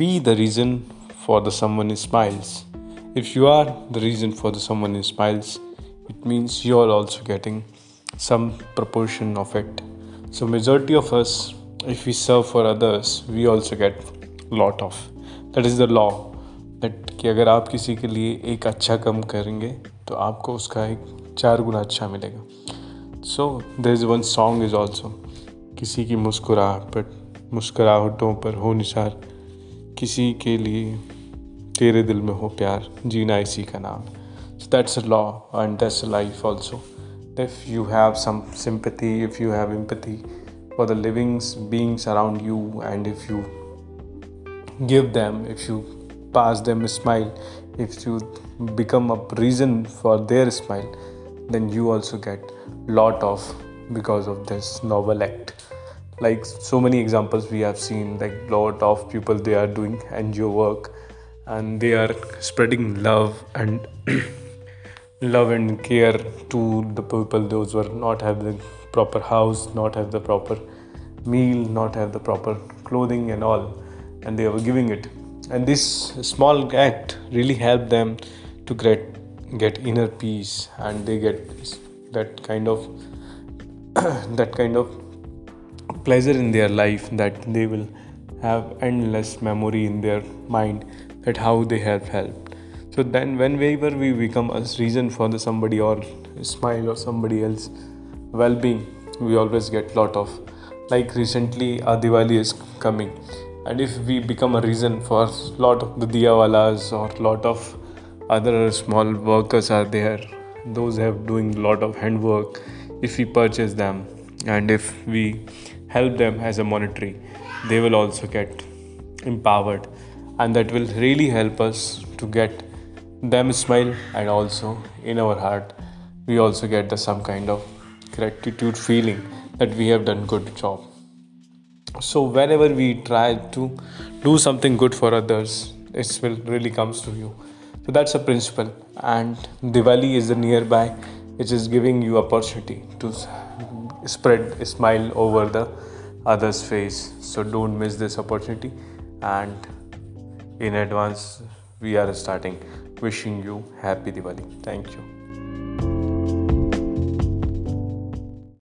be the reason for the someone smiles. If you are the reason for the someone smiles, it means you are also getting some proportion of it. So majority of us, if we serve for others, we also get lot of. That is the law. That कि अगर आप किसी के लिए एक अच्छा कम करेंगे तो आपको उसका एक चार गुना अच्छा मिलेगा so there is one song is also किसी की मुस्कुराहट पर मुस्कुराहटों पर हो निसार किसी के लिए तेरे दिल में हो प्यार, जीना इसी का नाम। That's a law and that's a life also if you have some sympathy if you have empathy for the livings beings around you and if you give them if you pass them smile if you become a reason for their smile then you also get lot of because of this noble act Like so many examples we have seen, like lot of people they are doing NGO work and they are spreading love and love and care to the people those who are not have the proper house, not have the proper meal, not have the proper clothing and all, and they are giving it. And this small act really helped them to get get inner peace and they get that kind of that kind of pleasure in their life that they will have endless memory in their mind that how they have helped. So then whenever we become a reason for the somebody or smile or somebody else well-being we always get lot of like recently a diwali is coming. And if we become a reason for lot of the diyawalas or lot of other small workers are there those have doing lot of handwork if we purchase them. And if we help them as a monetary. They will also get empowered. And that will really help us to get them smile and also in our heart we also get the some kind of gratitude feeling that we have done good job. So whenever we try to do something good for others it will really comes to you. So that's a principle. And diwali is the nearby which is giving you opportunity to spread a smile over the other's face. So don't miss this opportunity. And in advance we are starting. Wishing you happy diwali. Thank you